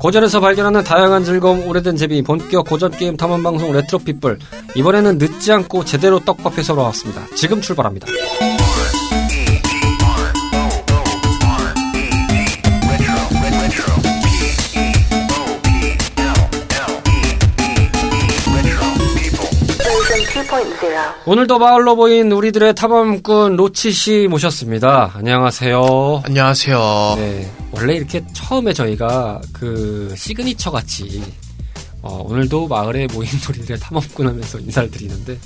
고전에서 발견하는 다양한 즐거움, 오래된 재미, 본격 고전 게임 탐험 방송 레트로 핏불. 이번에는 늦지 않고 제대로 떡밥에서 돌아왔습니다. 지금 출발합니다. 오늘도 마을에 모인 우리들의 탐험꾼 로치 씨 모셨습니다. 안녕하세요. 안녕하세요. 네, 원래 이렇게 처음에 저희가 그 시그니처 같이 어, 오늘도 마을에 모인 우리들의 탐험꾼 하면서 인사를 드리는데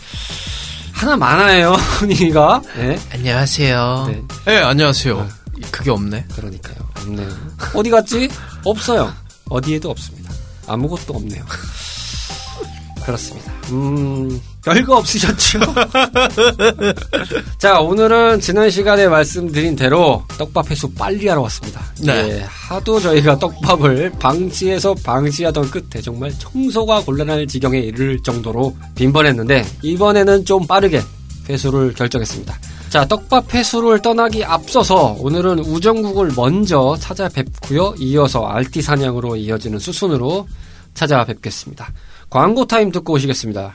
하나 많아요, 분위기가. 네. 안녕하세요. 네. 네, 안녕하세요. 그게 없네. 그러니까요. 없네요. 어디 갔지? 없어요. 어디에도 없습니다. 아무것도 없네요. 그렇습니다. 음, 별거 없으셨죠? 자, 오늘은 지난 시간에 말씀드린 대로 떡밥 회수 빨리 하러 왔습니다. 네. 예, 하도 저희가 떡밥을 방치해서 방치하던 끝에 정말 청소가 곤란할 지경에 이를 정도로 빈번했는데, 이번에는 좀 빠르게 회수를 결정했습니다. 자, 떡밥 회수를 떠나기 앞서서 오늘은 우정국을 먼저 찾아뵙고요. 이어서 알티 사냥으로 이어지는 수순으로 찾아뵙겠습니다. 광고 타임 듣고 오시겠습니다.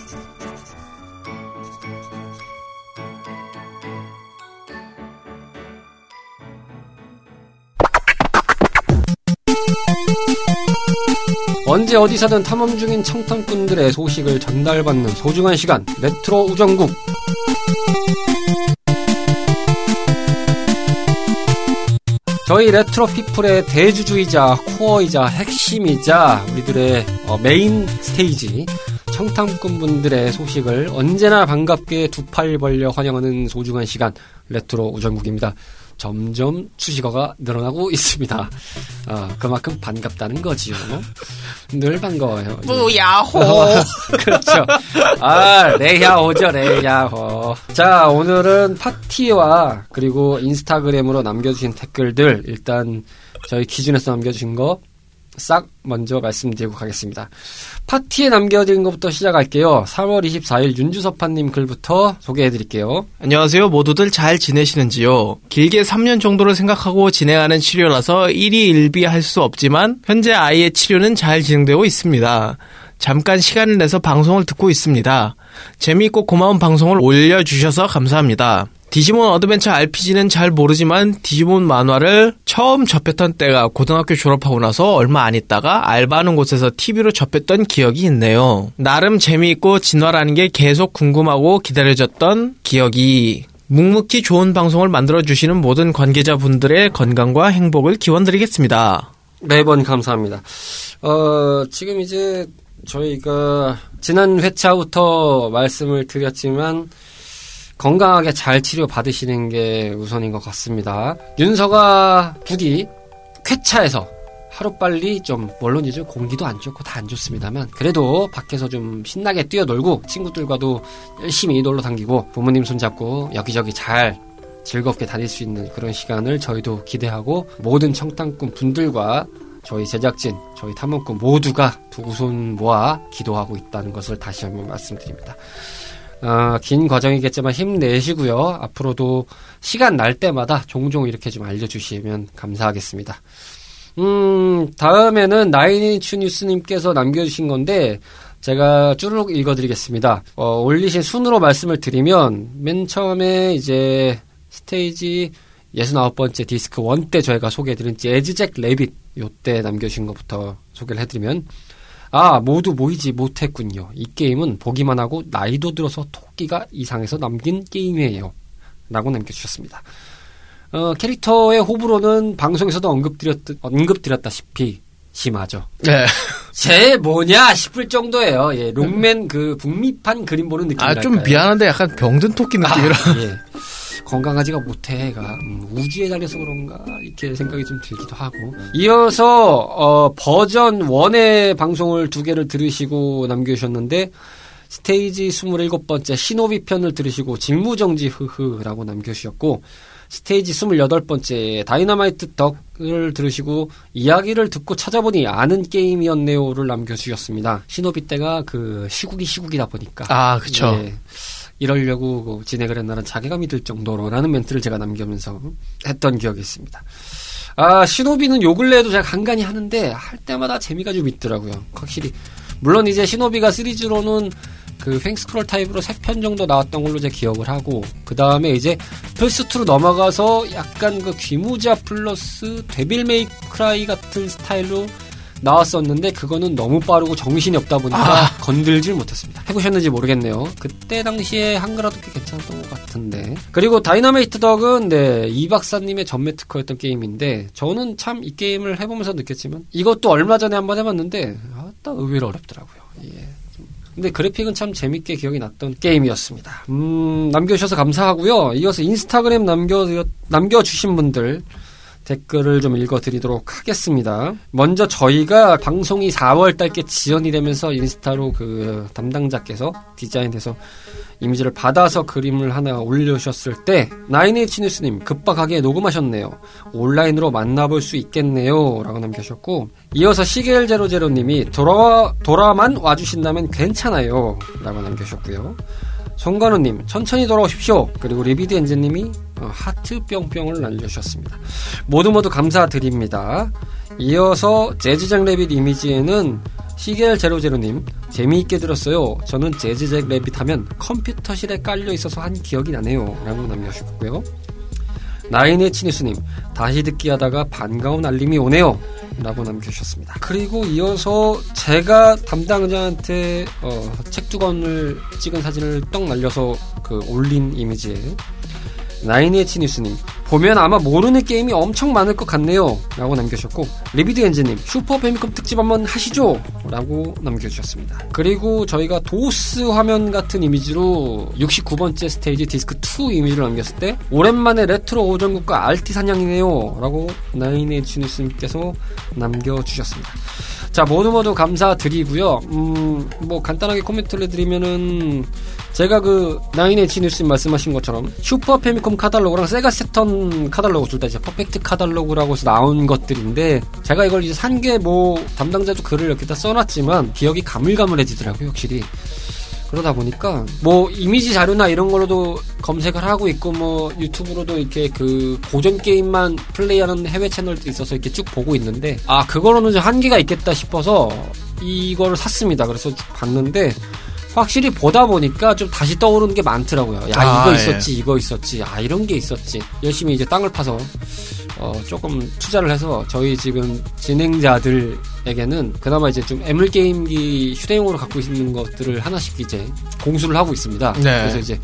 언제 어디서든 탐험 중인 청탐꾼들의 소식을 전달받는 소중한 시간 레트로 우정국 저희 레트로 피플의 대주주이자 코어이자 핵심이자 우리들의 어, 메인 스테이지 청탐꾼분들의 소식을 언제나 반갑게 두 팔 벌려 환영하는 소중한 시간 레트로 우정국입니다. 점점 수식어가 늘어나고 있습니다. 아, 그만큼 반갑다는 거지요. 늘 반가워요. 뿌야호. 그렇죠. 아, 레야호죠, 레야호. 자, 오늘은 팟티와 그리고 인스타그램으로 남겨주신 댓글들 일단 저희 기준에서 남겨주신 거 싹 먼저 말씀드리고 가겠습니다. 팟티에 남겨진 것부터 시작할게요. 3월 24일 윤주섭파님 글부터 소개해드릴게요. 안녕하세요. 모두들 잘 지내시는지요? 길게 3년 정도를 생각하고 진행하는 치료라서 일희일비할 수 없지만 현재 아이의 치료는 잘 진행되고 있습니다. 잠깐 시간을 내서 방송을 듣고 있습니다. 재미있고 고마운 방송을 올려주셔서 감사합니다. 디지몬 어드벤처 RPG는 잘 모르지만 디지몬 만화를 처음 접했던 때가 고등학교 졸업하고 나서 얼마 안 있다가 알바하는 곳에서 TV로 접했던 기억이 있네요. 나름 재미있고 진화라는 게 계속 궁금하고 기다려졌던 기억이 묵묵히 좋은 방송을 만들어주시는 모든 관계자분들의 건강과 행복을 기원드리겠습니다. 매번 감사합니다. 어, 지금 이제 저희가 지난 회차부터 말씀을 드렸지만 건강하게 잘 치료 받으시는 게 우선인 것 같습니다. 윤서가 부디 쾌차에서 하루빨리 좀 물론 이제 공기도 안 좋고 다 안 좋습니다만 그래도 밖에서 좀 신나게 뛰어놀고 친구들과도 열심히 놀러 다니고 부모님 손잡고 여기저기 잘 즐겁게 다닐 수 있는 그런 시간을 저희도 기대하고 모든 청탐꾼 분들과 저희 제작진, 저희 탐험꾼 모두가 두 손 모아 기도하고 있다는 것을 다시 한번 말씀드립니다. 어, 긴 과정이겠지만 힘내시고요. 앞으로도 시간 날 때마다 종종 이렇게 좀 알려주시면 감사하겠습니다. 음, 다음에는 나인인추 뉴스님께서 남겨주신 건데, 제가 쭈르륵 읽어드리겠습니다. 어, 올리신 순으로 말씀을 드리면, 맨 처음에 이제 스테이지 69번째 디스크 1 때 저희가 소개해드린 재즈잭 레빗, 요때 남겨주신 것부터 소개를 해드리면, 아, 모두 모이지 못했군요. 이 게임은 보기만 하고 나이도 들어서 토끼가 이상해서 남긴 게임이에요. 라고 남겨주셨습니다. 어, 캐릭터의 호불호는 방송에서도 언급드렸, 언급드렸다시피 심하죠. 네. 제 뭐냐 싶을 정도예요. 예, 록맨 그 북미판 그림 보는 느낌. 아, 좀 미안한데 약간 병든 토끼 느낌이라. 아, 예. 건강하지가 못해, 애가. 음, 우주에 달려서 그런가, 이렇게 생각이 좀 들기도 하고. 이어서, 어, 버전 1의 방송을 두 개를 들으시고 남겨주셨는데, 스테이지 27번째 시노비 편을 들으시고, 직무정지 흐흐라고 남겨주셨고, 스테이지 28번째 다이너마이트 덕을 들으시고 이야기를 듣고 찾아보니 아는 게임이었네요를 남겨주셨습니다. 시노비 때가 그 시국이 시국이다 보니까. 아, 그쵸. 예, 이러려고 그 진행을 했나는 자괴감이 들 정도로라는 멘트를 제가 남기면서 했던 기억이 있습니다. 아, 시노비는 요 근래에도 제가 간간히 하는데 할 때마다 재미가 좀 있더라고요. 확실히. 물론 이제 시노비가 시리즈로는 그 횡스크롤 타입으로 3편 정도 나왔던 걸로 제 기억을 하고 그 다음에 이제 플스2로 넘어가서 약간 그 귀무자 플러스 데빌 메이크라이 같은 스타일로 나왔었는데 그거는 너무 빠르고 정신이 없다 보니까 아. 건들질 못했습니다. 해보셨는지 모르겠네요. 그때 당시에 한글화도 꽤 괜찮았던 것 같은데. 그리고 다이너마이트 덕은 네, 이 박사님의 전매 특허였던 게임인데 저는 참 이 게임을 해보면서 느꼈지만 이것도 얼마 전에 한번 해봤는데 아따 의외로 어렵더라고요. 예. 근데 그래픽은 참 재밌게 기억이 났던 게임이었습니다. 음, 남겨주셔서 감사하고요. 이어서 인스타그램 남겨, 남겨주신 분들 댓글을 좀 읽어드리도록 하겠습니다. 먼저 저희가 방송이 4월 달께 지연이 되면서 인스타로 그 담당자께서 디자인해서 이미지를 받아서 그림을 하나 올려주셨을 때 나인에이치 뉴스님 급박하게 녹음하셨네요. 온라인으로 만나볼 수 있겠네요. 라고 남겨주셨고 이어서 시겔 제로제로님이 돌아, 돌아만 와주신다면 괜찮아요. 라고 남겨주셨고요. 송관우님 천천히 돌아오십시오. 그리고 리비드 엔진님이 어, 하트 뿅뿅을 날려주셨습니다. 모두 모두 감사드립니다. 이어서 재즈잭 레빗 이미지에는 시겔 제로제로님 재미있게 들었어요. 저는 재즈잭 레빗 하면 컴퓨터실에 깔려 있어서 한 기억이 나네요. 라고 남겨주셨고요. 나인의 치니스님 다시 듣기 하다가 반가운 알림이 오네요. 라고 남겨주셨습니다. 그리고 이어서 제가 담당자한테 어, 책 두 권을 찍은 사진을 떡 날려서 그 올린 이미지에 나인에치 뉴스님 보면 아마 모르는 게임이 엄청 많을 것 같네요. 라고 남겨주셨고 리비드 엔진님 슈퍼 패미컴 특집 한번 하시죠. 라고 남겨주셨습니다. 그리고 저희가 도스 화면 같은 이미지로 69번째 스테이지 디스크 2 이미지를 남겼을 때 오랜만에 레트로 우정국과 RT 사냥이네요. 라고 나인에치 뉴스님께서 남겨주셨습니다. 자 모두 모두 감사드리고요. 음, 뭐 간단하게 코멘트를 드리면은 제가 그 나인에치 뉴스님 말씀하신 것처럼 슈퍼 패미컴 카달로그랑 세가 세턴 카달로그 둘 다 이제 퍼펙트 카달로그라고 해서 나온 것들인데 제가 이걸 이제 산 게 뭐 담당자도 글을 여기다 써놨지만 기억이 가물가물해지더라고요 확실히 그러다 보니까 뭐 이미지 자료나 이런 걸로도 검색을 하고 있고 뭐 유튜브로도 이렇게 그 고전 게임만 플레이하는 해외 채널도 있어서 이렇게 쭉 보고 있는데 아 그거로는 좀 한계가 있겠다 싶어서 이거를 샀습니다. 그래서 쭉 봤는데 확실히 보다 보니까 좀 다시 떠오르는 게 많더라고요. 야 아, 이거 예. 있었지, 이거 있었지, 아 이런 게 있었지. 열심히 이제 땅을 파서 어, 조금 투자를 해서 저희 지금 진행자들에게는 그나마 이제 좀 애물 게임기 휴대용으로 갖고 있는 것들을 하나씩 이제 공수를 하고 있습니다. 네. 그래서 이제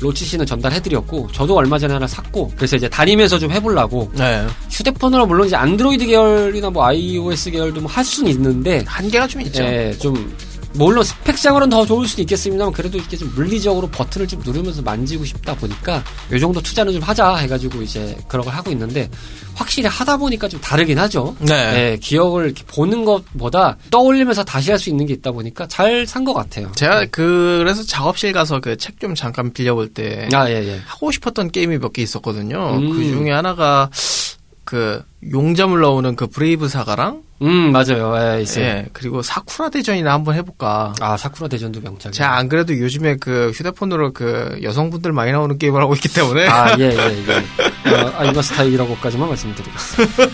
로치 씨는 전달해드렸고 저도 얼마 전에 하나 샀고 그래서 이제 다니면서 좀 해보려고 네. 휴대폰으로 물론 이제 안드로이드 계열이나 뭐 iOS 계열도 뭐 할 수는 있는데 한계가 좀 있죠. 예, 좀 물론 스펙상으로는 더 좋을 수는 있겠습니다만 그래도 이렇게 좀 물리적으로 버튼을 좀 누르면서 만지고 싶다 보니까 요 정도 투자는 좀 하자 해가지고 이제 그런 걸 하고 있는데 확실히 하다 보니까 좀 다르긴 하죠. 네. 예, 기억을 이렇게 보는 것보다 떠올리면서 다시 할 수 있는 게 있다 보니까 잘 산 것 같아요. 제가 그래서 작업실 가서 그 책 좀 잠깐 빌려볼 때 아, 예, 예. 하고 싶었던 게임이 몇 개 있었거든요. 음. 그 중에 하나가 그 용잠을 넣는 그 브레이브 사가랑 음, 맞아요. 예, 있어요. 예 그리고 사쿠라 대전이나 한번 해볼까. 아, 사쿠라 대전도 명작이에요. 제가 안 그래도 요즘에 그 휴대폰으로 그 여성분들 많이 나오는 게임을 하고 있기 때문에 아, 예, 예, 예. 어, 아이마 스타일이라고까지만 말씀드리겠습니다.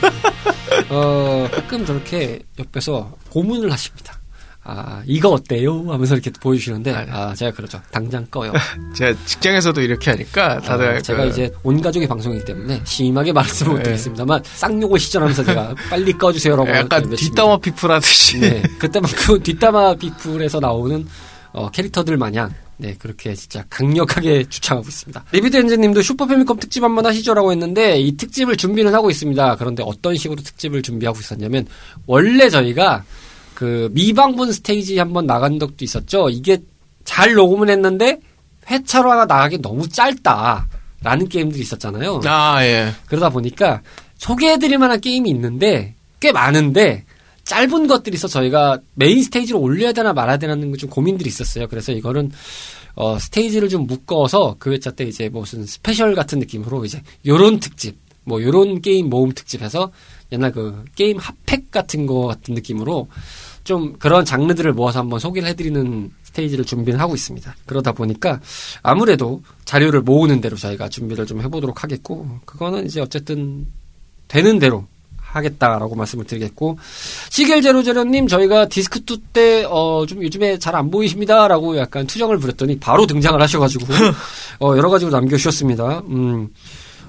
어, 가끔 저렇게 옆에서 고문을 하십니다. 아, 이거 어때요? 하면서 이렇게 보여주시는데, 아, 제가 그러죠. 당장 꺼요. 제가 직장에서도 이렇게 하니까 다들 아, 제가 그 이제 온 가족의 방송이기 때문에 심하게 말씀을 못 네. 드리겠습니다만, 쌍욕을 시전하면서 제가 빨리 꺼주세요라고. 약간. 뒷담화 피플 하듯이 네. 그때 막그 뒷담화 비플에서 나오는 어, 캐릭터들 마냥 네 그렇게 진짜 강력하게 주창하고 있습니다. 리비드 엔진님도 슈퍼 패미컴 특집 한 번 하시죠라고 했는데 이 특집을 준비는 하고 있습니다. 그런데 어떤 식으로 특집을 준비하고 있었냐면 원래 저희가 그 미방분 스테이지 한번 나간 적도 있었죠. 이게 잘 녹음을 했는데 회차로 하나 나가기 너무 짧다라는 게임들이 있었잖아요. 아 예. 그러다 보니까 소개해드릴 만한 게임이 있는데 꽤 많은데 짧은 것들이 있어 저희가 메인 스테이지로 올려야 되나 말아야 되나는 좀 고민들이 있었어요. 그래서 이거는 어 스테이지를 좀 묶어서 그 회차 때 이제 무슨 스페셜 같은 느낌으로 이제 요런 특집 뭐 요런 게임 모음 특집해서 옛날 그 게임 합팩 같은 거 같은 느낌으로 좀 그런 장르들을 모아서 한번 소개를 해드리는 스테이지를 준비를 하고 있습니다. 그러다 보니까 아무래도 자료를 모으는 대로 저희가 준비를 좀 해보도록 하겠고 그거는 이제 어쨌든 되는 대로 하겠다라고 말씀을 드리겠고 시겔 제로 제로님 저희가 디스크 2 때 어 좀 요즘에 잘 안 보이십니다라고 약간 투정을 부렸더니 바로 등장을 하셔가지고 어 여러 가지로 남겨주셨습니다. 음.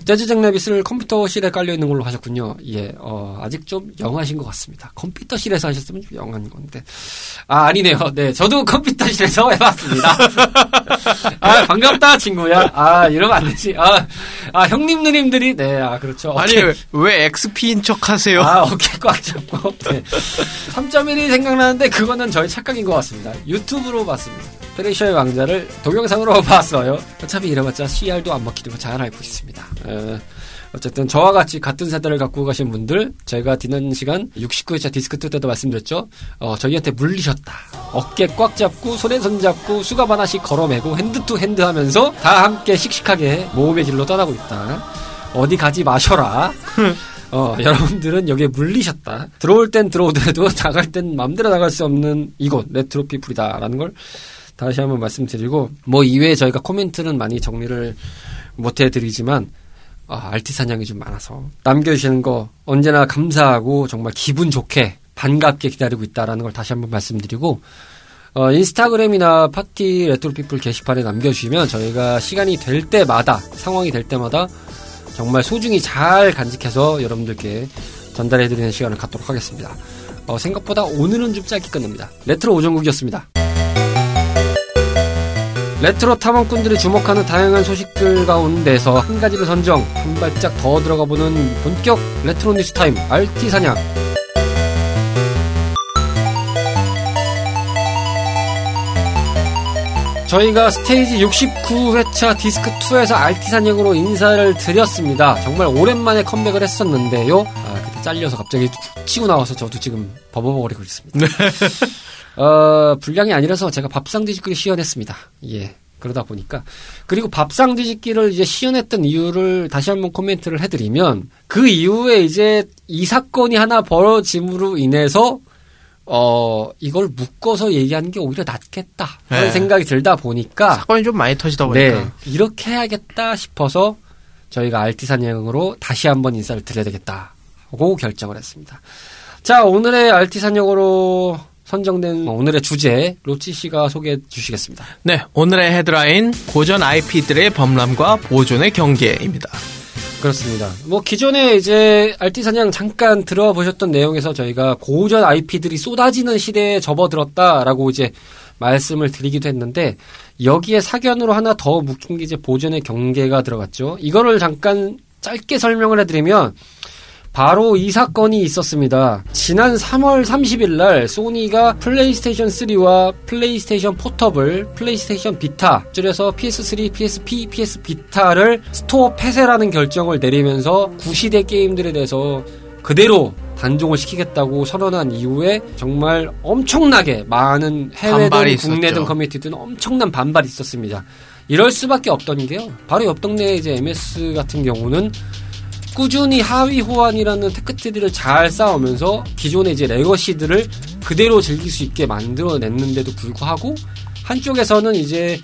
재즈잭 레빗을 컴퓨터실에 깔려 있는 걸로 하셨군요. 예, 어, 아직 좀 영하신 것 같습니다. 컴퓨터실에서 하셨으면 좀 영한 건데. 아, 아니네요. 네, 저도 컴퓨터실에서 해봤습니다. 아, 반갑다, 친구야. 아, 이러면 안 되지. 아, 아 형님, 누님들이, 네, 아, 그렇죠. 아니, 왜 XP인 척 하세요? 아, 어깨 꽉 잡고. 네. 3.1이 생각나는데, 그거는 저희 착각인 것 같습니다. 유튜브로 봤습니다. 페르시아의 왕자를 동영상으로 봤어요. 어차피 이래봤자 씨알도 안 먹히는 거 잘 알고 있습니다. 에, 어쨌든 저와 같이 같은 세대를 갖고 가신 분들 제가 지난 시간 69회차 디스크 2 때도 말씀드렸죠. 어, 저희한테 물리셨다. 어깨 꽉 잡고 손에 손 잡고 수갑 하나씩 걸어매고 hand to hand 하면서 다 함께 씩씩하게 모험의 길로 떠나고 있다. 어디 가지 마셔라. 어, 여러분들은 여기에 물리셨다. 들어올 땐 들어오더라도 나갈 땐 맘대로 나갈 수 없는 이곳 레트로 피플이다라는 걸 다시 한번 말씀드리고 뭐 이외에 저희가 코멘트는 많이 정리를 못 해드리지만 아, RT 사냥이 좀 많아서 남겨주시는 거 언제나 감사하고 정말 기분 좋게 반갑게 기다리고 있다라는 걸 다시 한번 말씀드리고 어, 인스타그램이나 팟티 레트로피플 게시판에 남겨주시면 저희가 시간이 될 때마다 상황이 될 때마다 정말 소중히 잘 간직해서 여러분들께 전달해드리는 시간을 갖도록 하겠습니다. 어, 생각보다 오늘은 좀 짧게 끝납니다. 레트로 오전국이었습니다. 레트로 탐험꾼들이 주목하는 다양한 소식들 가운데서 한 가지를 선정, 한 발짝 더 들어가 보는 본격 레트로 뉴스 타임 RT 사냥. 저희가 스테이지 69회차 디스크2에서 RT 사냥으로 인사를 드렸습니다. 정말 오랜만에 컴백을 했었는데요. 아, 그때 잘려서 갑자기 툭 치고 나와서 저도 지금 버벅거리고 있습니다. 어, 분량이 아니라서 제가 밥상 뒤집기를 시연했습니다. 예. 그러다 보니까. 그리고 밥상 뒤집기를 이제 시연했던 이유를 다시 한번 코멘트를 해드리면, 그 이후에 이제 이 사건이 하나 벌어짐으로 인해서, 어, 이걸 묶어서 얘기하는 게 오히려 낫겠다. 네. 생각이 들다 보니까, 사건이 좀 많이 터지다 보니까. 네. 이렇게 해야겠다 싶어서 저희가 알티 사냥으로 다시 한번 인사를 드려야 되겠다. 하고 결정을 했습니다. 자, 오늘의 알티 사냥으로 선정된 오늘의 주제, 로치 씨가 소개해 주시겠습니다. 네, 오늘의 헤드라인 고전 IP들의 범람과 보존의 경계입니다. 그렇습니다. 뭐 기존에 이제 알티 사냥 잠깐 들어보셨던 내용에서 저희가 고전 IP들이 쏟아지는 시대에 접어들었다라고 이제 말씀을 드리기도 했는데 여기에 사견으로 하나 더 묶인 게 이제 보존의 경계가 들어갔죠. 이거를 잠깐 짧게 설명을 해드리면 바로 이 사건이 있었습니다. 지난 3월 30일 날 소니가 플레이스테이션 3와 플레이스테이션 포터블, 플레이스테이션 비타, 줄여서 PS3, PSP, PS 비타를 스토어 폐쇄라는 결정을 내리면서 구시대 게임들에 대해서 그대로 단종을 시키겠다고 선언한 이후에 정말 엄청나게 많은 해외든 국내든. 커뮤니티든 엄청난 반발이 있었습니다. 이럴 수밖에 없던 게요. 바로 옆 동네 이제 MS 같은 경우는 꾸준히 하위 호환이라는 tech tree를 잘 쌓으면서 기존의 이제 legacy들을 그대로 즐길 수 있게 만들어냈는데도 불구하고 한쪽에서는 이제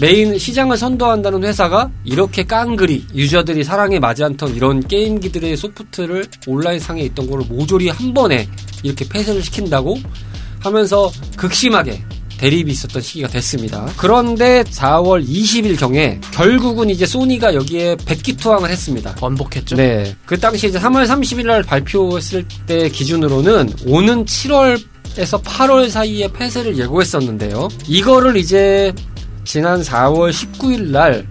메인 시장을 선도한다는 회사가 이렇게 깡그리 유저들이 사랑해 마지않던 이런 게임기들의 소프트를 온라인 상에 있던 거를 모조리 한 번에 이렇게 폐쇄를 시킨다고 하면서 극심하게 대립이 있었던 시기가 됐습니다. 그런데 4월 20일 경에 결국은 이제 소니가 여기에 백기투항을 했습니다. 번복했죠. 네. 그 당시 이제 3월 30일 날 발표했을 때 기준으로는 오는 7월 에서 8월 사이에 폐쇄를 예고했었는데요. 이거를 이제 지난 4월 19일 날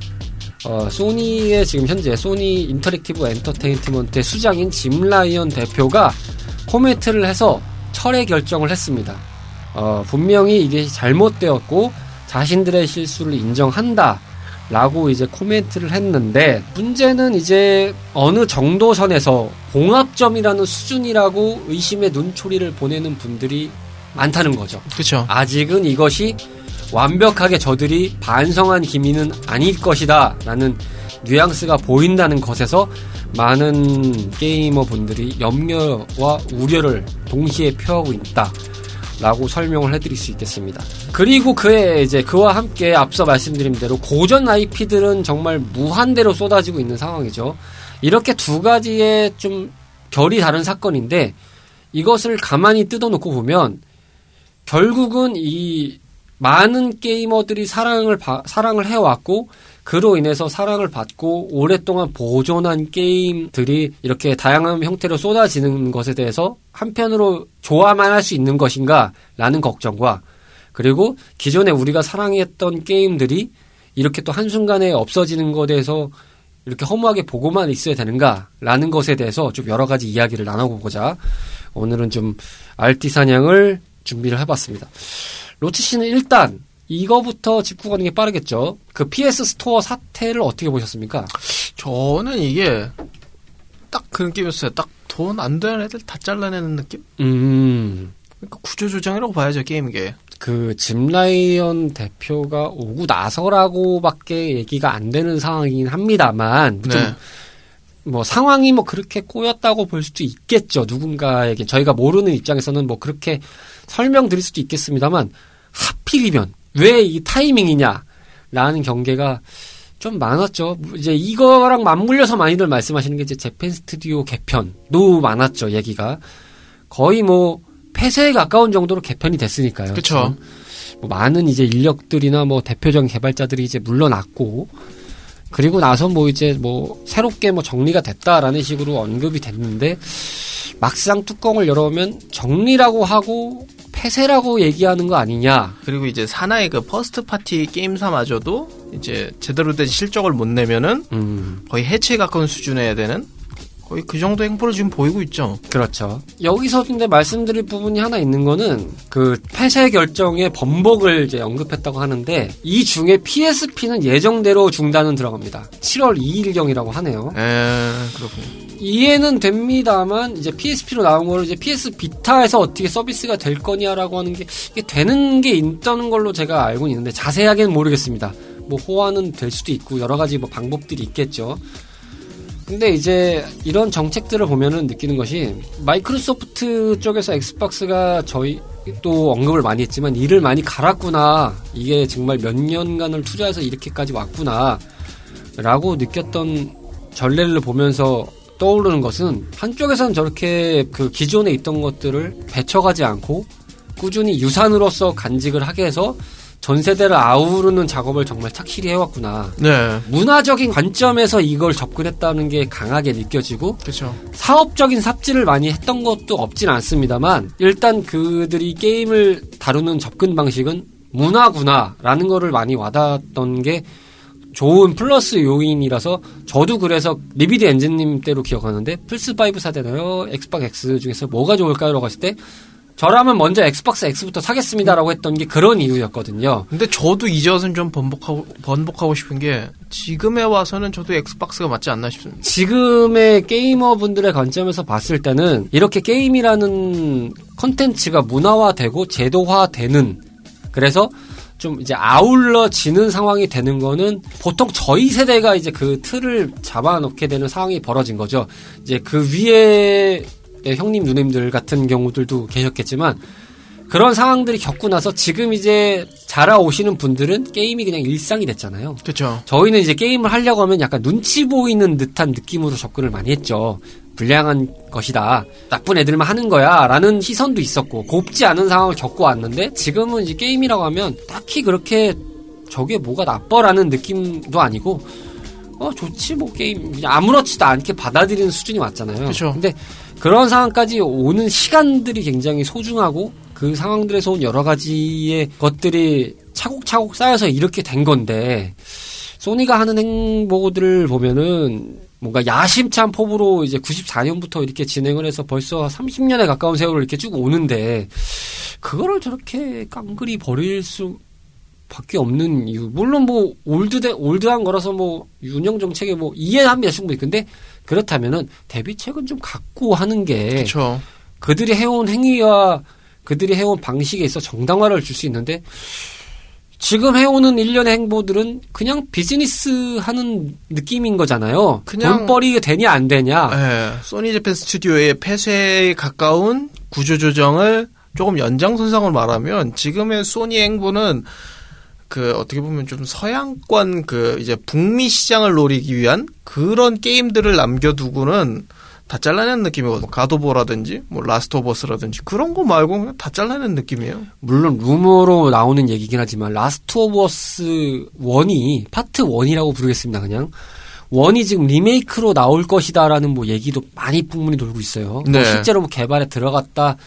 어, 소니의 지금 현재 소니 인터랙티브 엔터테인먼트의 수장인 짐 라이언 대표가 코멘트를 해서 철회 결정을 했습니다. 어, 분명히 이게 잘못되었고 자신들의 실수를 인정한다. 라고 이제 코멘트를 했는데 문제는 이제 어느 정도 선에서 봉합점이라는 수준이라고 의심의 눈초리를 보내는 분들이 많다는 거죠. 그렇죠. 아직은 이것이 완벽하게 저들이 반성한 기미는 아닐 것이다 라는 뉘앙스가 보인다는 것에서 많은 게이머 분들이 염려와 우려를 동시에 표하고 있다. 라고 설명을 해드릴 수 있겠습니다. 그리고 그에 이제 그와 함께 앞서 말씀드린 대로 고전 IP들은 정말 무한대로 쏟아지고 있는 상황이죠. 이렇게 두 가지의 좀 결이 다른 사건인데 이것을 가만히 뜯어놓고 보면 결국은 이 많은 게이머들이 사랑을 바, 사랑을 해왔고 그로 인해서 사랑을 받고 오랫동안 보존한 게임들이 이렇게 다양한 형태로 쏟아지는 것에 대해서 한편으로 좋아만 할 수 있는 것인가라는 걱정과 그리고 기존에 우리가 사랑했던 게임들이 이렇게 또 한순간에 없어지는 것에 대해서 이렇게 허무하게 보고만 있어야 되는가라는 것에 대해서 좀 여러 가지 이야기를 나눠보고자 오늘은 좀 알티 사냥을 준비를 해봤습니다. 로치 씨는 일단 이거부터 짚고 가는 게 빠르겠죠. 그 PS 스토어 사태를 어떻게 보셨습니까? 저는 이게 딱 그 느낌이었어요. 딱 돈 안 되는 애들 다 잘라내는 느낌? 음. 그러니까 구조조정이라고 봐야죠, 게임계. 그, 짐라이언 대표가 오고 나서라고밖에 얘기가 안 되는 상황이긴 합니다만, 좀 네. 뭐 상황이 뭐 그렇게 꼬였다고 볼 수도 있겠죠. 누군가에게 저희가 모르는 입장에서는 뭐 그렇게 설명드릴 수도 있겠습니다만 하필이면 왜 이 타이밍이냐라는 경계가 좀 많았죠. 이제 이거랑 맞물려서 많이들 말씀하시는 게 이제 재팬 스튜디오 개편도 많았죠. 얘기가 거의 뭐 폐쇄에 가까운 정도로 개편이 됐으니까요. 그쵸. 지금. 뭐 많은 이제 인력들이나 뭐 대표적인 개발자들이 이제 물러났고 그리고 나서 뭐 이제 뭐 새롭게 뭐 정리가 됐다라는 식으로 언급이 됐는데 막상 뚜껑을 열어보면 정리라고 하고 폐쇄라고 얘기하는 거 아니냐. 그리고 이제 산하의 그 first party 게임사마저도 이제 제대로 된 실적을 못 내면은 음, 거의 해체에 가까운 수준에 되는 거의 그 정도 행보를 지금 보이고 있죠. 그렇죠. 여기서 근데 말씀드릴 부분이 하나 있는 거는 그 폐쇄 결정의 번복을 이제 언급했다고 하는데 이 중에 PSP는 예정대로 중단은 들어갑니다. 7월 2일경이라고 하네요. 에 그렇군요. 이해는 됩니다만 이제 PSP로 나온 거를 이제 PS 비타에서 어떻게 서비스가 될 거냐라고 하는 게 이게 되는 게 있다는 걸로 제가 알고 있는데 자세하게는 모르겠습니다. 뭐 호환은 될 수도 있고 여러 가지 뭐 방법들이 있겠죠. 근데 이제 이런 정책들을 보면은 느끼는 것이 마이크로소프트 쪽에서 엑스박스가 저희 또 언급을 많이 했지만 일을 많이 갈았구나. 이게 정말 몇 년간을 투자해서 이렇게까지 왔구나. 라고 느꼈던 전례를 보면서 떠오르는 것은 한쪽에서는 저렇게 그 기존에 있던 것들을 배쳐가지 않고 꾸준히 유산으로서 간직을 하게 해서 전 세대를 아우르는 작업을 정말 착실히 해왔구나. 네. 문화적인 관점에서 이걸 접근했다는 게 강하게 느껴지고 그렇죠. 사업적인 삽질을 많이 했던 것도 없진 않습니다만 일단 그들이 게임을 다루는 접근 방식은 문화구나라는 거를 많이 와닿았던 게 좋은 플러스 요인이라서 저도 그래서 리비드 엔진님 때로 기억하는데 플스5 사야 되나요? 엑스박스 X 중에서 뭐가 좋을까요? 라고 했을 때 저라면 먼저 엑스박스 X부터 사겠습니다라고 했던 게 그런 이유였거든요. 근데 저도 이제 와서는 좀 번복하고 번복하고 싶은 게 지금에 와서는 저도 엑스박스가 맞지 않나 싶습니다. 지금의 게이머분들의 관점에서 봤을 때는 이렇게 게임이라는 컨텐츠가 문화화되고 제도화되는 그래서 좀 이제 아울러지는 상황이 되는 거는 보통 저희 세대가 이제 그 틀을 잡아놓게 되는 상황이 벌어진 거죠. 이제 그 위에 형님 누님들 같은 경우들도 계셨겠지만 그런 상황들이 겪고 나서 지금 이제 자라오시는 분들은 게임이 그냥 일상이 됐잖아요. 그렇죠. 저희는 이제 게임을 하려고 하면 약간 눈치 보이는 듯한 느낌으로 접근을 많이 했죠. 불량한 것이다. 나쁜 애들만 하는 거야. 라는 시선도 있었고, 곱지 않은 상황을 겪고 왔는데, 지금은 이제 게임이라고 하면 딱히 그렇게 저게 뭐가 나빠라는 느낌도 아니고, 어, 좋지, 뭐, 게임. 아무렇지도 않게 받아들이는 수준이 왔잖아요. 그쵸. 근데 그런 상황까지 오는 시간들이 굉장히 소중하고, 그 상황들에서 온 여러 가지의 것들이 차곡차곡 쌓여서 이렇게 된 건데, 소니가 하는 행보들을 보면은 뭔가 야심찬 포부로 이제 94년부터 이렇게 진행을 해서 벌써 30년에 가까운 세월을 이렇게 쭉 오는데 그거를 저렇게 깡그리 버릴 수 밖에 없는 이유. 물론 뭐 올드대 올드한 거라서 뭐 운영 정책에 뭐 이해합니다 충분히. 근데 그렇다면은 대비책은 좀 갖고 하는 게 그렇죠. 그들이 해온 행위와 그들이 해온 방식에 있어 정당화를 줄 수 있는데 지금 해오는 일련의 행보들은 그냥 비즈니스 하는 느낌인 거잖아요. 그냥- 돈벌이 되냐 안 되냐. 예, 소니 재팬 스튜디오의 폐쇄에 가까운 구조 조정을 조금 연장선상으로 말하면 지금의 소니 행보는 그 어떻게 보면 좀 서양권 그 이제 북미 시장을 노리기 위한 그런 게임들을 남겨두고는 다 잘라낸 느낌이거든요. 갓 오브 워라든지 뭐 라스트 오브 어스라든지 그런 거 말고 그냥 다 잘라낸 느낌이에요. 물론 루머로 나오는 얘기긴 하지만 라스트 오브 어스 1이 파트 1이라고 부르겠습니다. 그냥 one이 지금 리메이크로 나올 것이다라는 뭐 얘기도 많이 풍문이 돌고 있어요. 뭐 네. 실제로 뭐 개발에 들어갔다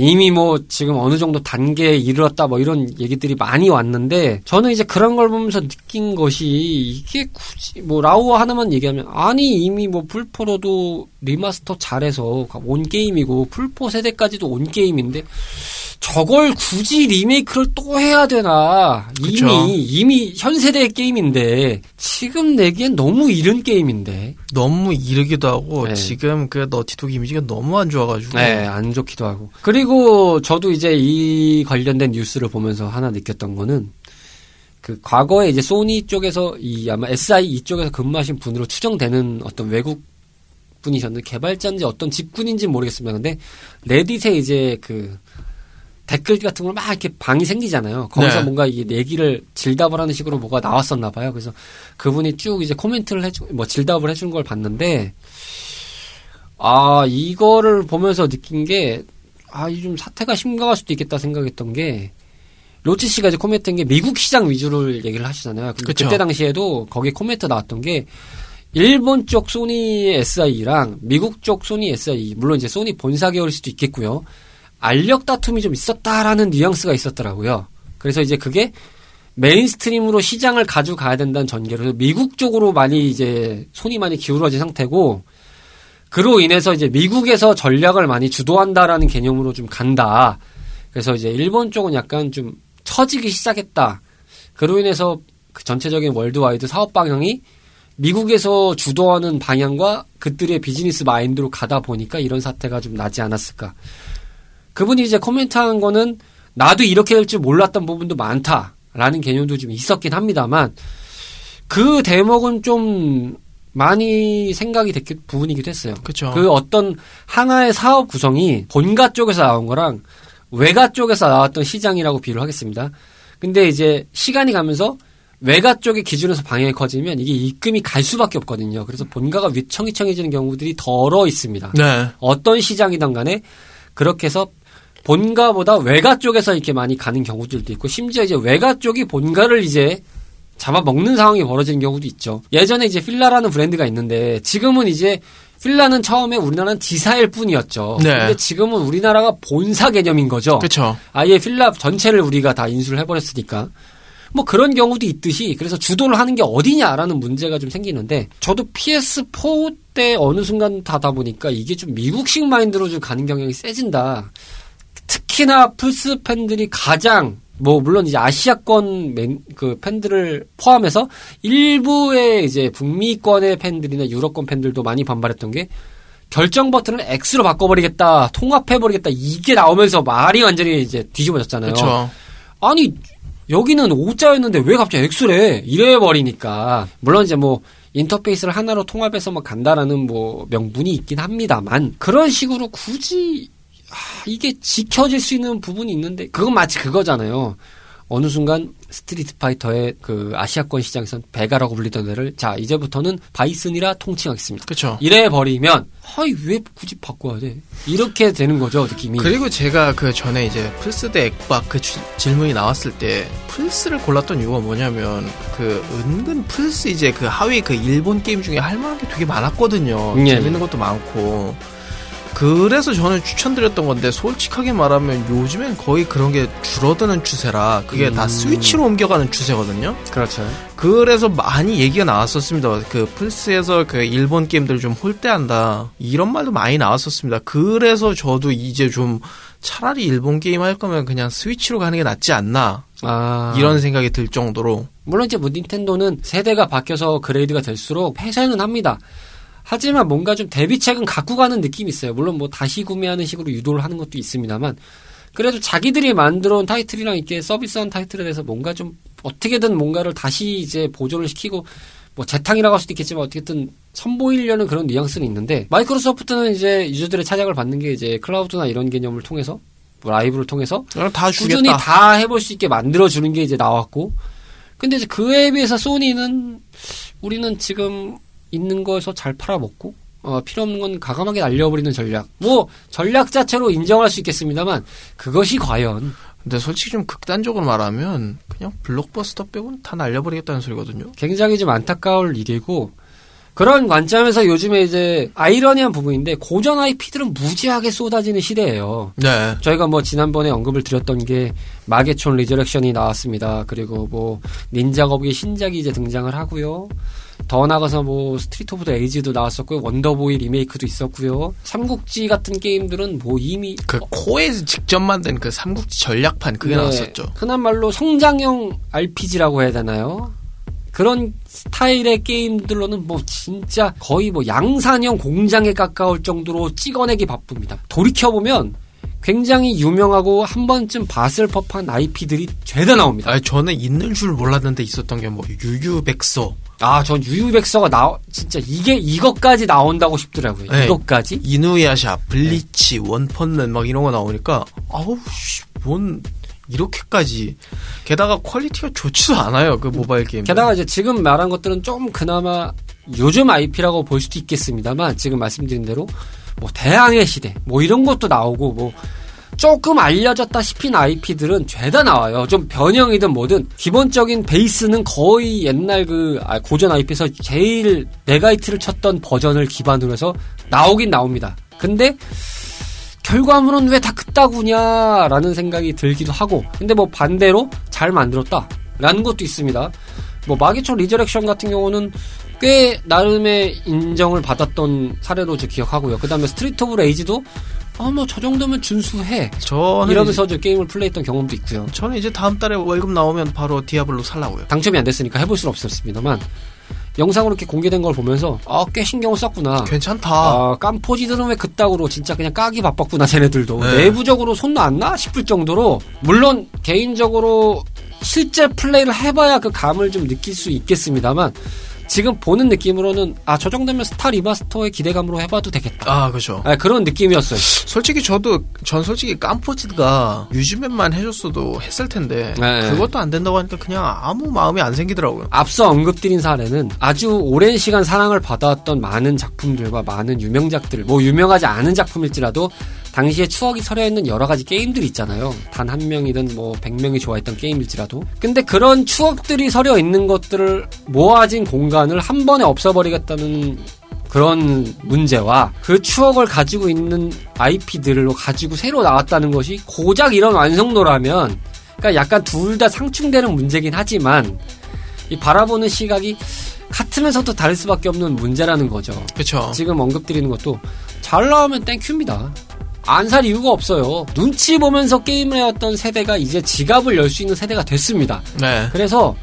이미 뭐 지금 어느 정도 단계에 이르렀다 뭐 이런 얘기들이 많이 왔는데 저는 이제 그런 걸 보면서 느낀 것이 이게 굳이 뭐 라우어 하나만 얘기하면 아니 이미 뭐 플포로도 remaster 잘해서 온 게임이고 플포 세대까지도 온 게임인데 저걸 굳이 리메이크를 또 해야 되나 그쵸. 이미 이미 현 세대의 게임인데 지금 내기엔 너무 이른 게임인데 너무 이르기도 하고 네. 지금 그 너티독 이미지가 너무 안 좋아가지고 네, 안 좋기도 하고. 그리고 저도 이제 이 관련된 뉴스를 보면서 하나 느꼈던 거는 그 과거에 이제 소니 쪽에서 이 아마 SI 이쪽에서 근무하신 분으로 추정되는 어떤 외국 분이셨는데 개발자인지 어떤 직군인지 모르겠습니다. 근데 레딧에 이제 그 댓글 같은 걸 막 이렇게 방이 생기잖아요. 거기서 네. 뭔가 이 얘기를 질답을 하는 식으로 뭐가 나왔었나 봐요. 그래서 그분이 쭉 이제 코멘트를 해주, 뭐 질답을 해준 걸 봤는데 아, 이거를 보면서 느낀 게, 아, 이 좀 사태가 심각할 수도 있겠다 생각했던 게, 로치 씨가 이제 코멘트한 게 미국 시장 위주로 얘기를 하시잖아요. 근데 그쵸. 그때 당시에도 거기에 코멘트 나왔던 게, 일본 쪽 소니 SI랑 미국 쪽 소니 SI, 물론 이제 소니 본사 계열일 수도 있겠고요. 알력 다툼이 좀 있었다라는 뉘앙스가 있었더라고요. 그래서 이제 그게 mainstream으로 시장을 가져가야 된다는 전개로 미국 쪽으로 많이 이제 손이 많이 기울어진 상태고 그로 인해서 이제 미국에서 전략을 많이 주도한다라는 개념으로 좀 간다. 그래서 이제 일본 쪽은 약간 좀 처지기 시작했다. 그로 인해서 그 전체적인 worldwide 사업 방향이 미국에서 주도하는 방향과 그들의 비즈니스 마인드로 가다 보니까 이런 사태가 좀 나지 않았을까. 그분이 이제 코멘트한 거는 나도 이렇게 될 줄 몰랐던 부분도 많다라는 개념도 좀 있었긴 합니다만 그 대목은 좀 많이 생각이 됐기 부분이기도 했어요. 그쵸. 그 어떤 하나의 사업 구성이 본가 쪽에서 나온 거랑 외가 쪽에서 나왔던 시장이라고 비유를 하겠습니다. 근데 이제 시간이 가면서 외가 쪽의 기준에서 방향이 커지면 이게 입금이 갈 수밖에 없거든요. 그래서 본가가 위청이청해지는 경우들이 덜어 있습니다. 네. 어떤 시장이든 간에 그렇게 해서 본가보다 외가 쪽에서 이렇게 많이 가는 경우들도 있고 심지어 이제 외가 쪽이 본가를 이제 잡아먹는 상황이 벌어지는 경우도 있죠. 예전에 이제 필라라는 브랜드가 있는데 지금은 이제 필라는 처음에 우리나라는 지사일 뿐이었죠. 네. 근데 지금은 우리나라가 본사 개념인 거죠. 그렇죠. 아예 필라 전체를 우리가 다 인수를 해버렸으니까. 뭐 그런 경우도 있듯이 그래서 주도를 하는 게 어디냐라는 문제가 좀 생기는데 저도 PS4 때 어느 순간 다다 보니까 이게 좀 미국식 마인드로 좀 가는 경향이 세진다. 특히나 플스 팬들이 가장 뭐 물론 이제 아시아권 맨- 그 팬들을 포함해서 일부의 이제 북미권의 팬들이나 유럽권 팬들도 많이 반발했던 게 결정 버튼을 X로 바꿔버리겠다, 통합해버리겠다 이게 나오면서 말이 완전히 이제 뒤집어졌잖아요. 그렇죠. 아니 여기는 O자였는데 왜 갑자기 X래? 이래 버리니까 물론 이제 뭐 인터페이스를 하나로 통합해서 뭐 간다라는 뭐 명분이 있긴 합니다만 그런 식으로 굳이 아, 이게 지켜질 수 있는 부분이 있는데 그건 마치 그거잖아요. 어느 순간 스트리트 파이터의 그 아시아권 시장에선 베가라고 불리던 애를 자 이제부터는 바이슨이라 통칭하겠습니다. 그렇죠. 이래 버리면 아이 왜 굳이 바꿔야 돼? 이렇게 되는 거죠 느낌이. 그리고 제가 그 전에 이제 플스 대 엑박 그 주- 질문이 나왔을 때 플스를 골랐던 이유가 뭐냐면 그 은근 플스 이제 그 하위 그 일본 게임 중에 할 만한 게 되게 많았거든요. 예. 재밌는 것도 많고. 그래서 저는 추천드렸던 건데 솔직하게 말하면 요즘엔 거의 그런 게 줄어드는 추세라 그게 다 음. 스위치로 옮겨가는 추세거든요. 그렇죠. 그래서 많이 얘기가 나왔었습니다. 그 플스에서 그 일본 게임들 좀 홀대한다. 이런 말도 많이 나왔었습니다. 그래서 저도 이제 좀 차라리 일본 게임 할 거면 그냥 스위치로 가는 게 낫지 않나 아. 이런 생각이 들 정도로 물론 이제 뭐 닌텐도는 세대가 바뀌어서 그레이드가 될수록 폐쇄는 합니다. 하지만 뭔가 좀 대비책은 갖고 가는 느낌이 있어요. 물론 뭐 다시 구매하는 식으로 유도를 하는 것도 있습니다만 그래도 자기들이 만들어온 타이틀이랑 이렇게 서비스한 타이틀에 대해서 뭔가 좀 어떻게든 뭔가를 다시 이제 보존을 시키고 뭐 재탕이라고 할 수도 있겠지만 어떻게든 선보이려는 그런 뉘앙스는 있는데 마이크로소프트는 이제 유저들의 차작을 받는 게 이제 클라우드나 이런 개념을 통해서 뭐 라이브를 통해서 그냥 다 꾸준히. 다 해볼 수 있게 만들어주는 게 이제 나왔고 근데 이제 그에 비해서 소니는 우리는 지금 있는 거에서 잘 팔아먹고 어, 필요 없는 건 가감하게 날려버리는 전략 뭐 전략 자체로 인정할 수 있겠습니다만 그것이 과연 근데 솔직히 좀 극단적으로 말하면 그냥 블록버스터 빼고는 다 날려버리겠다는 소리거든요. 굉장히 좀 안타까울 일이고 그런 관점에서 요즘에 이제 아이러니한 부분인데 고전 IP들은 무지하게 쏟아지는 시대예요. 네. 저희가 뭐 지난번에 언급을 드렸던 게 마계촌 리저렉션이 나왔습니다. 그리고 뭐 닌자 거북이 신작이 이제 등장을 하고요. 더 나가서 뭐 스트리트 오브 레이지도 나왔었고요. 원더보이 리메이크도 있었고요. 삼국지 같은 게임들은 뭐 이미 그 코에이에서 직접 만든 그 삼국지 전략판 그게 네, 나왔었죠. 흔한 말로 성장형 RPG라고 해야 되나요? 그런 스타일의 게임들로는 뭐 진짜 거의 뭐 양산형 공장에 가까울 정도로 찍어내기 바쁩니다. 돌이켜보면 굉장히 유명하고 한 번쯤 봤을 법한 IP들이 죄다 나옵니다. 아니 저는 있는 줄 몰랐는데 있었던 게 뭐 유유백서, 아, 전 유유백서가 나 진짜 이게 이것까지 나온다고 싶더라고요. 네. 이것까지? 이누야샤, 블리치, 원펀맨 막 이런 거 나오니까 아우 씨, 뭔 이렇게까지 게다가 퀄리티가 좋지도 않아요 그 모바일 게임. 게다가 이제 지금 말한 것들은 좀 그나마 요즘 IP라고 볼 수도 있겠습니다만 지금 말씀드린 대로 뭐 대항해 시대 뭐 이런 것도 나오고 뭐 조금 알려졌다 싶은 IP들은 죄다 나와요. 좀 변형이든 뭐든 기본적인 베이스는 거의 옛날 그 아, 고전 IP에서 제일 mega hit를 쳤던 버전을 기반으로 해서 나오긴 나옵니다. 근데 결과물은 왜 다 그따구냐라는 생각이 들기도 하고 근데 뭐 반대로 잘 만들었다라는 것도 있습니다. 뭐 마계촌 리저렉션 같은 경우는 꽤 나름의 인정을 받았던 사례로 저 기억하고요. 그 다음에 스트리트 오브 레이지도 아 뭐 저 정도면 준수해 저는 이러면서 저 게임을 플레이했던 경험도 있고요. 이제, 저는 이제 다음 달에 월급 나오면 바로 디아블로 살라고요. 당첨이 안 됐으니까 해볼 수는 없었습니다만 영상으로 이렇게 공개된 걸 보면서 아 꽤 신경을 썼구나. 괜찮다. 아, 깜포지들은 왜 그따구로 진짜 그냥 까기 바빴구나, 쟤네들도. 네. 내부적으로 손안 나? 싶을 정도로, 물론, 개인적으로 실제 플레이를 해봐야 그 감을 좀 느낄 수 있겠습니다만, 지금 보는 느낌으로는, 아, 저 정도면 스타 리마스터의 기대감으로 해봐도 되겠다. 아 그렇죠. 아, 그런 느낌이었어요. 솔직히 저도 전 솔직히 깜포지가 유즈맵만 해줬어도 했을 텐데 네. 그것도 안 된다고 하니까 그냥 아무 마음이 안 생기더라고요. 앞서 언급드린 사례는 아주 오랜 시간 사랑을 받아왔던 많은 작품들과 많은 유명작들, 뭐 유명하지 않은 작품일지라도 당시에 추억이 서려 있는 여러 가지 게임들이 있잖아요. 단 한 명이든 뭐 백 명이 좋아했던 게임일지라도. 근데 그런 추억들이 서려 있는 것들을 모아진 공간을 한 번에 없애버리겠다는 그런 문제와 그 추억을 가지고 있는 IP들로 가지고 새로 나왔다는 것이 고작 이런 완성도라면 그러니까 약간 둘 다 상충되는 문제긴 하지만 이 바라보는 시각이 같으면서도 다를 수밖에 없는 문제라는 거죠. 그렇죠. 지금 언급드리는 것도 잘 나오면 thank you입니다. 안 살 이유가 없어요. 눈치 보면서 게임을 해왔던 세대가 이제 지갑을 열 수 있는 세대가 됐습니다. 네. 그래서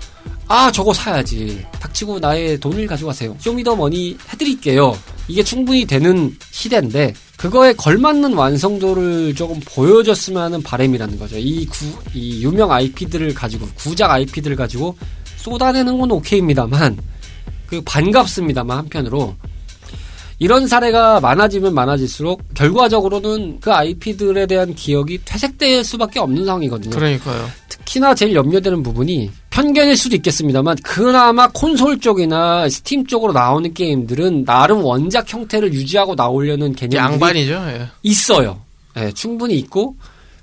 아 저거 사야지 닥치고 나의 돈을 가져가세요 show me the money 해드릴게요 이게 충분히 되는 시대인데 그거에 걸맞는 완성도를 조금 보여줬으면 하는 바람이라는 거죠 이, 구, 이 유명 IP들을 가지고 구작 IP들을 가지고 쏟아내는 건 오케이입니다만 그 반갑습니다만 한편으로 이런 사례가 많아지면 많아질수록 결과적으로는 그 IP들에 대한 기억이 퇴색될 수밖에 없는 상황이거든요. 그러니까요. 특히나 제일 염려되는 부분이 편견일 수도 있겠습니다만 그나마 콘솔 쪽이나 스팀 쪽으로 나오는 게임들은 나름 원작 형태를 유지하고 나오려는 개념이 양반이죠. 예. 있어요. 예, 충분히 있고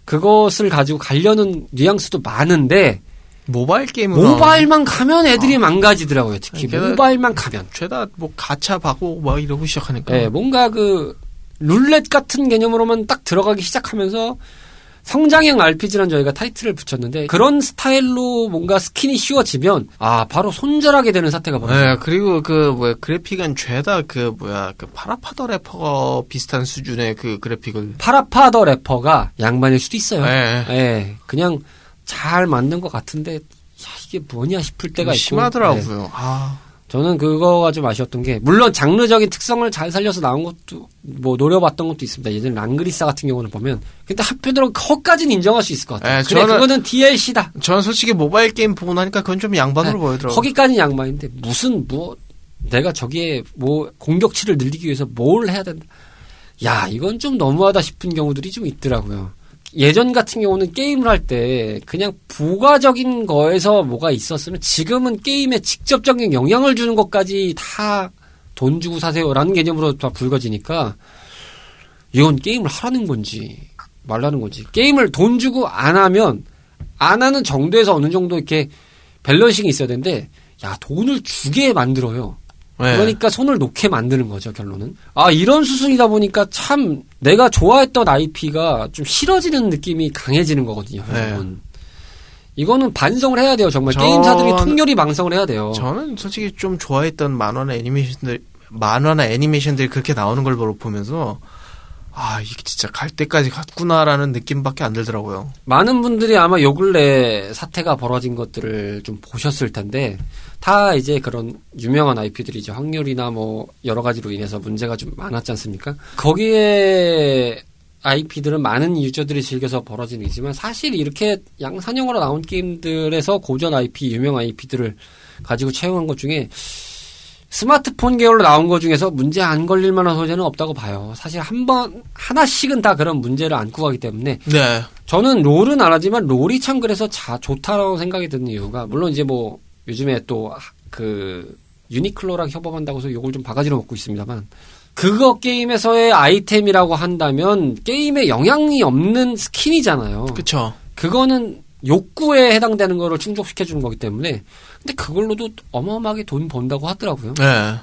그것을 가지고 가려는 뉘앙스도 많은데 모바일 게임은 모바일만 가면 애들이 망가지더라고요. 특히 그러니까 모바일만 가면. 죄다 뭐 가차 받고 막 이러고 시작하니까. 예, 뭔가 그 룰렛 같은 개념으로만 딱 들어가기 시작하면서 성장형 RPG란 저희가 타이틀을 붙였는데 그런 스타일로 뭔가 스킨이 씌워지면 아 바로 손절하게 되는 사태가 벌어져요. 네, 그리고 그 뭐야 그래픽은 죄다 그 뭐야 그 파라파더 래퍼 비슷한 수준의 그 그래픽을 파라파더 래퍼가 양반일 수도 있어요. 네. 예, 그냥 잘 만든 것 같은데 야, 이게 뭐냐 싶을 때가 있고 네. 심하더라고요. 아, 저는 그거가 좀 아쉬웠던 게 물론 장르적인 특성을 잘 살려서 나온 것도 뭐 노려봤던 것도 있습니다. 예전에 랑그리사 같은 경우는 보면 근데 한편으로 허까지는 인정할 수 있을 것 같아요. 네, 그래 저는- 그거는 DLC다. 저는 솔직히 모바일 게임 보고 나니까 그건 좀 양반으로 보이더라고요. 허기까지는 양반인데 무슨 뭐 내가 저기에 뭐 공격치를 늘리기 위해서 뭘 해야 된다. 야 이건 좀 너무하다 싶은 경우들이 좀 있더라고요. 예전 같은 경우는 게임을 할 때 그냥 부가적인 거에서 뭐가 있었으면 지금은 게임에 직접적인 영향을 주는 것까지 다 돈 주고 사세요라는 개념으로 다 불거지니까 이건 게임을 하라는 건지 말라는 건지 게임을 돈 주고 안 하면 안 하는 정도에서 어느 정도 이렇게 밸런싱이 있어야 되는데 야 돈을 주게 만들어요. 네. 그러니까 손을 놓게 만드는 거죠 결론은. 아 이런 수순이다 보니까 참 내가 좋아했던 IP가 좀 싫어지는 느낌이 강해지는 거거든요. 네. 여러분. 이거는 반성을 해야 돼요. 정말 전- 게임사들이 통렬히 방송을 해야 돼요. 저는 솔직히 좀 좋아했던 만화나 애니메이션들 만화나 애니메이션들이 그렇게 나오는 걸 보면서 아 이게 진짜 갈 때까지 갔구나라는 느낌밖에 안 들더라고요. 많은 분들이 아마 요 근래 사태가 벌어진 것들을 좀 보셨을 텐데 다 이제 그런 유명한 IP들이죠. 확률이나 뭐 여러 가지로 인해서 문제가 좀 많았지 않습니까? 거기에 IP들은 많은 유저들이 즐겨서 벌어진 일이지만 사실 이렇게 양산형으로 나온 게임들에서 고전 IP, 유명 IP들을 가지고 채용한 것 중에 스마트폰 계열로 나온 것 중에서 문제 안 걸릴 만한 소재는 없다고 봐요. 사실 한 번, 하나씩은 다 그런 문제를 안고 가기 때문에 네. 저는 롤은 안 하지만 롤이 참 그래서 자, 좋다라고 생각이 드는 이유가 물론 이제 뭐 요즘에 또 그 유니클로랑 협업한다고 해서 요걸 좀 바가지로 먹고 있습니다만 그거 게임에서의 아이템이라고 한다면 게임에 영향이 없는 스킨이잖아요. 그쵸. 그거는 욕구에 해당되는 거를 충족시켜 주는 거기 때문에 근데 그걸로도 어마어마하게 돈 번다고 하더라고요. 네.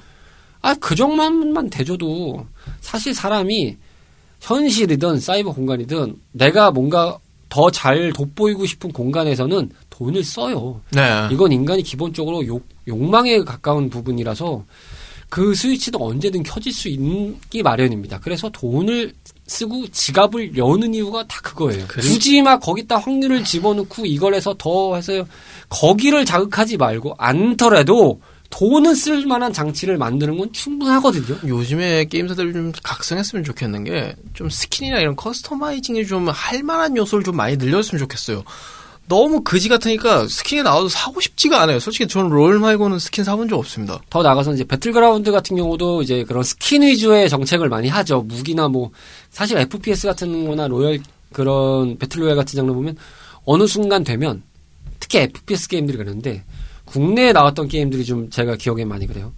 아, 그 정도만 대줘도 사실 사람이 현실이든 사이버 공간이든 내가 뭔가 더 잘 돋보이고 싶은 공간에서는 돈을 써요. 네. 이건 인간이 기본적으로 욕, 욕망에 가까운 부분이라서 그 스위치는 언제든 켜질 수 있기 마련입니다. 그래서 돈을 쓰고 지갑을 여는 이유가 다 그거예요. 굳이 막 거기다 확률을 집어넣고 이걸 해서 더 해서 거기를 자극하지 말고 않더라도 돈은 쓸 만한 장치를 만드는 건 충분하거든요. 요즘에 게임사들이 좀 각성했으면 좋겠는 게 좀 스킨이나 이런 customizing을 좀할 만한 요소를 좀 많이 늘렸으면 좋겠어요. 너무 그지 같으니까 스킨이 나와도 사고 싶지가 않아요. 솔직히 저는 롤 말고는 스킨 사본 적 없습니다. 더 나가서 이제 배틀그라운드 같은 경우도 이제 그런 스킨 위주의 정책을 많이 하죠. 무기나 뭐 사실 FPS 같은 거나 로열 그런 battle royale 같은 장르 보면 어느 순간 되면 특히 FPS 게임들이 그러는데 국내에 나왔던 게임들이 좀 제가 기억에 많이 그래요.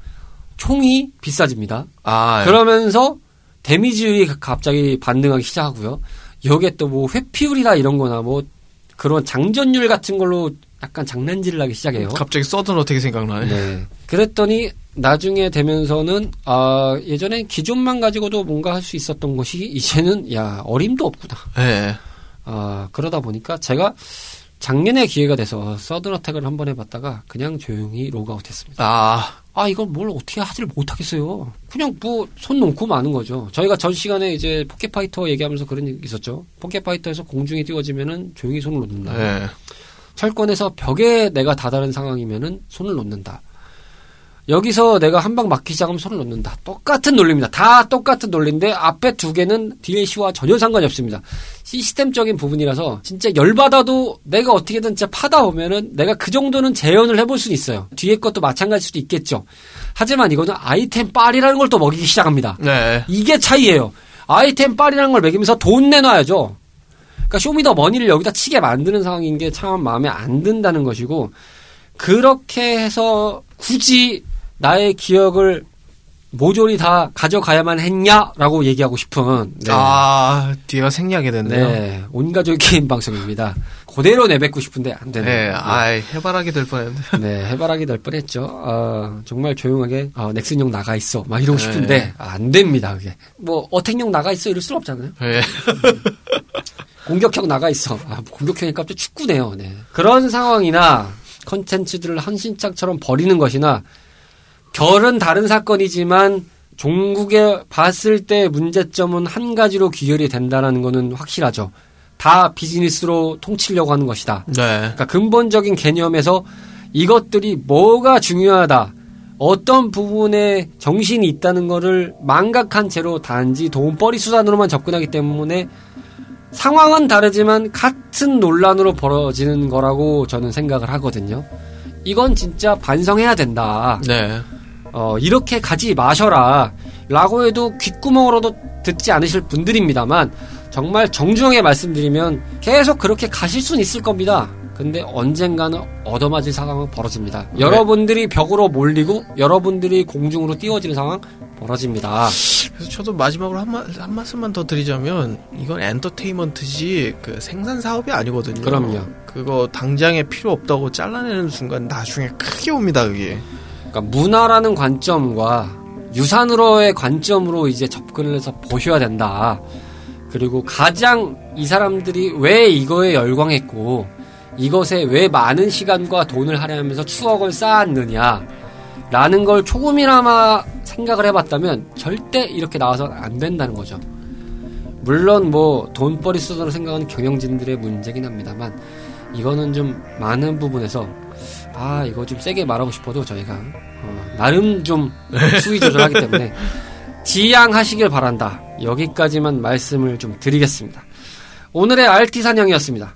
총이 비싸집니다. 아, 그러면서 damage율이 갑자기 반등하기 시작하고요. 여기에 또 뭐 회피율이나 이런 거나 뭐 그런 장전율 같은 걸로 약간 장난질을 하기 시작해요. 갑자기 서든 어택 생각나요? 네. 그랬더니 나중에 되면서는 아 예전에 기존만 가지고도 뭔가 할 수 있었던 것이 이제는 야 어림도 없구나. 네. 아 그러다 보니까 제가 작년에 기회가 돼서 서든 어택을 한번 해봤다가 그냥 조용히 로그아웃 했습니다. 아, 아 이걸 뭘 어떻게 하지를 못하겠어요. 그냥 뭐 손 놓고 마는 거죠. 저희가 전 시간에 이제 포켓파이터 얘기하면서 그런 얘기 있었죠. 포켓파이터에서 공중에 띄워지면은 조용히 손을 놓는다. 네. 철권에서 벽에 내가 다다른 상황이면은 손을 놓는다. 여기서 내가 한방 맞기 시작하면 손을 놓는다. 똑같은 논리입니다. 다 똑같은 논리인데 앞에 두 개는 DLC와 전혀 상관이 없습니다. 시스템적인 부분이라서 진짜 열받아도 내가 어떻게든 진짜 파다 보면은 내가 그 정도는 재현을 해볼 수는 있어요. 뒤에 것도 마찬가지일 수도 있겠죠. 하지만 이거는 아이템 빨이라는 걸 또 먹이기 시작합니다. 네. 이게 차이예요. 아이템 빨이라는 걸 매기면서 돈 내놔야죠. 그러니까 show me the money를 여기다 치게 만드는 상황인 게 참 마음에 안 든다는 것이고 그렇게 해서 굳이 나의 기억을 모조리 다 가져가야만 했냐라고 얘기하고 싶은 네. 아, 뒤가 생략이 됐네요. 네. 네, 온 가족 게임 방송입니다. 그대로 내뱉고 싶은데 안 되네요. 아이, 해바라기 될 뻔했는데. 네, 해바라기 될 뻔했죠. 아, 정말 조용하게 아, 넥슨용 나가 있어 막 이러고 싶은데 아, 안 됩니다. 그게 뭐 어택용 나가 있어 이럴 수는 없잖아요. 네. 공격형 나가 있어. 아, 공격형이 갑자기 축구네요. 네. 그런 상황이나 컨텐츠들을 한신짝처럼 버리는 것이나 결은 다른 사건이지만 종국에 봤을 때 문제점은 한 가지로 귀결이 된다는 것은 확실하죠. 다 비즈니스로 통치려고 하는 것이다. 네. 그러니까 근본적인 개념에서 이것들이 뭐가 중요하다. 어떤 부분에 정신이 있다는 것을 망각한 채로 단지 돈벌이 수단으로만 접근하기 때문에 상황은 다르지만 같은 논란으로 벌어지는 거라고 저는 생각을 하거든요. 이건 진짜 반성해야 된다. 네. 어, 이렇게 가지 마셔라. 라고 해도 귓구멍으로도 듣지 않으실 분들입니다만, 정말 정중하게 말씀드리면 계속 그렇게 가실 수는 있을 겁니다. 근데 언젠가는 얻어맞을 상황은 벌어집니다. 여러분들이 벽으로 몰리고 여러분들이 공중으로 띄워지는 상황 벌어집니다. 그래서 저도 마지막으로 한, 마, 한 말씀만 더 드리자면 이건 엔터테인먼트지 그 생산 사업이 아니거든요. 그럼요. 그거 당장에 필요 없다고 잘라내는 순간 나중에 크게 옵니다 그게. 그러니까 문화라는 관점과 유산으로의 관점으로 이제 접근을 해서 보셔야 된다. 그리고 가장 이 사람들이 왜 이거에 열광했고 이것에 왜 많은 시간과 돈을 할애하면서 추억을 쌓았느냐 라는 걸 조금이나마 생각을 해봤다면 절대 이렇게 나와서 안 된다는 거죠. 물론 뭐 돈벌이 수단으로 생각하는 경영진들의 문제긴 합니다만 이거는 좀 많은 부분에서 아 이거 좀 세게 말하고 싶어도 저희가 어, 나름 좀 수위 조절하기 때문에 지양하시길 바란다. 여기까지만 말씀을 좀 드리겠습니다. 오늘의 RT 사냥이었습니다.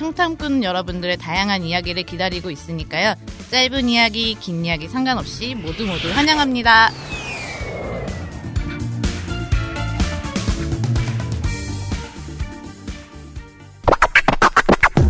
청탐꾼 여러분들의 다양한 이야기를 기다리고 있으니까요. 짧은 이야기, 긴 이야기 상관없이 모두 모두 환영합니다.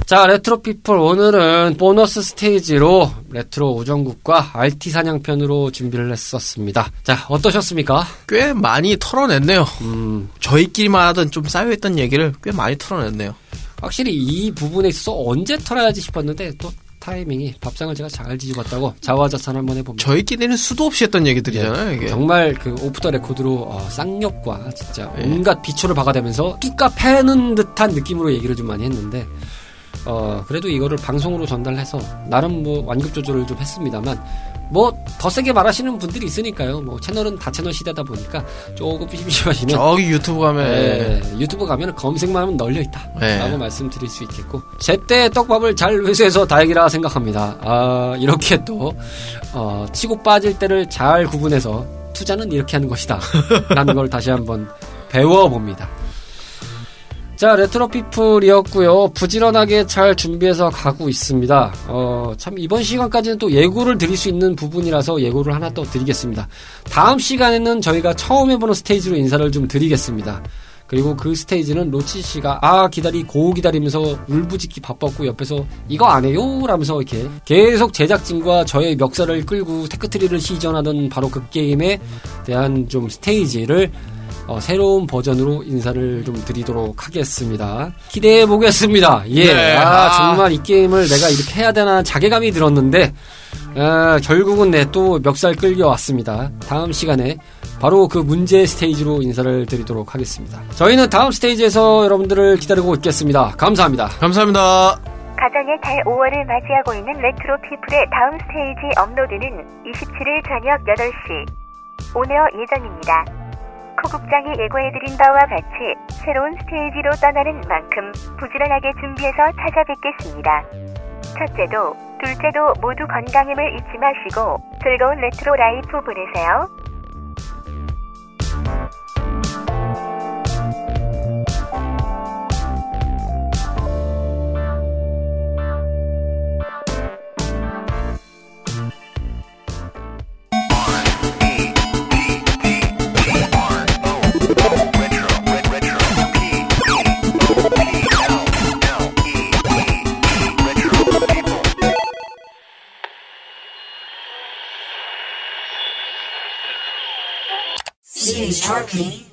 자, 레트로 피플 오늘은 보너스 스테이지로 레트로 우정국과 RT 사냥편으로 준비를 했었습니다. 자, 어떠셨습니까? 꽤 많이 털어냈네요. 음, 저희끼리만 하던 좀 쌓여있던 얘기를 꽤 많이 털어냈네요. 확실히 이 부분에 있어서 언제 털어야지 싶었는데 또 타이밍이 밥상을 제가 잘 뒤집었다고 자화자찬 한번 해봅니다. 저희끼리는 수도 없이 했던 얘기들이잖아요, 이게. 정말 그 off the record로 어, 쌍욕과 진짜 예. 온갖 비초를 박아대면서 뚜까 패는 듯한 느낌으로 얘기를 좀 많이 했는데 어 그래도 이거를 방송으로 전달해서 나름 뭐 완급 조절을 좀 했습니다만 뭐 더 세게 말하시는 분들이 있으니까요. 뭐 채널은 다 채널 시대다 보니까 조금 심심하시면 저기 유튜브 가면 예, 유튜브 가면 검색만 하면 널려 있다. 예. 라고 말씀드릴 수 있겠고. 제때 떡밥을 잘 회수해서 다행이라 생각합니다. 아, 이렇게 또, 어, 치고 빠질 때를 잘 구분해서 투자는 이렇게 하는 것이다. 라는 걸 다시 한번 배워봅니다. 자, 레트로 피플이었고요. 부지런하게 잘 준비해서 가고 있습니다. 어, 참 이번 시간까지는 또 예고를 드릴 수 있는 부분이라서 예고를 하나 또 드리겠습니다. 다음 시간에는 저희가 처음 해보는 스테이지로 인사를 좀 드리겠습니다. 그리고 그 스테이지는 로치 씨가 아 기다리 고 기다리면서 울부짖기 바빴고 옆에서 이거 안 해요 라면서 이렇게 계속 제작진과 저의 멱살을 끌고 tech tree를 시전하던 바로 그 게임에 대한 좀 스테이지를 어, 새로운 버전으로 인사를 좀 드리도록 하겠습니다. 기대해 보겠습니다. 예, 네. 아, 아. 정말 이 게임을 내가 이렇게 해야 되나 자괴감이 들었는데 아, 결국은 내또 멱살 끌려왔습니다. 다음 시간에 바로 그 문제 스테이지로 인사를 드리도록 하겠습니다. 저희는 다음 스테이지에서 여러분들을 기다리고 있겠습니다. 감사합니다. 감사합니다. 가정의 달 5월을 맞이하고 있는 레트로 피플의 다음 스테이지 업로드는 27일 저녁 8시 on air 예정입니다. 코국장이 예고해드린 바와 같이 새로운 스테이지로 떠나는 만큼 부지런하게 준비해서 찾아뵙겠습니다. 첫째도, 둘째도 모두 건강임을 잊지 마시고 즐거운 retro life 보내세요. charming.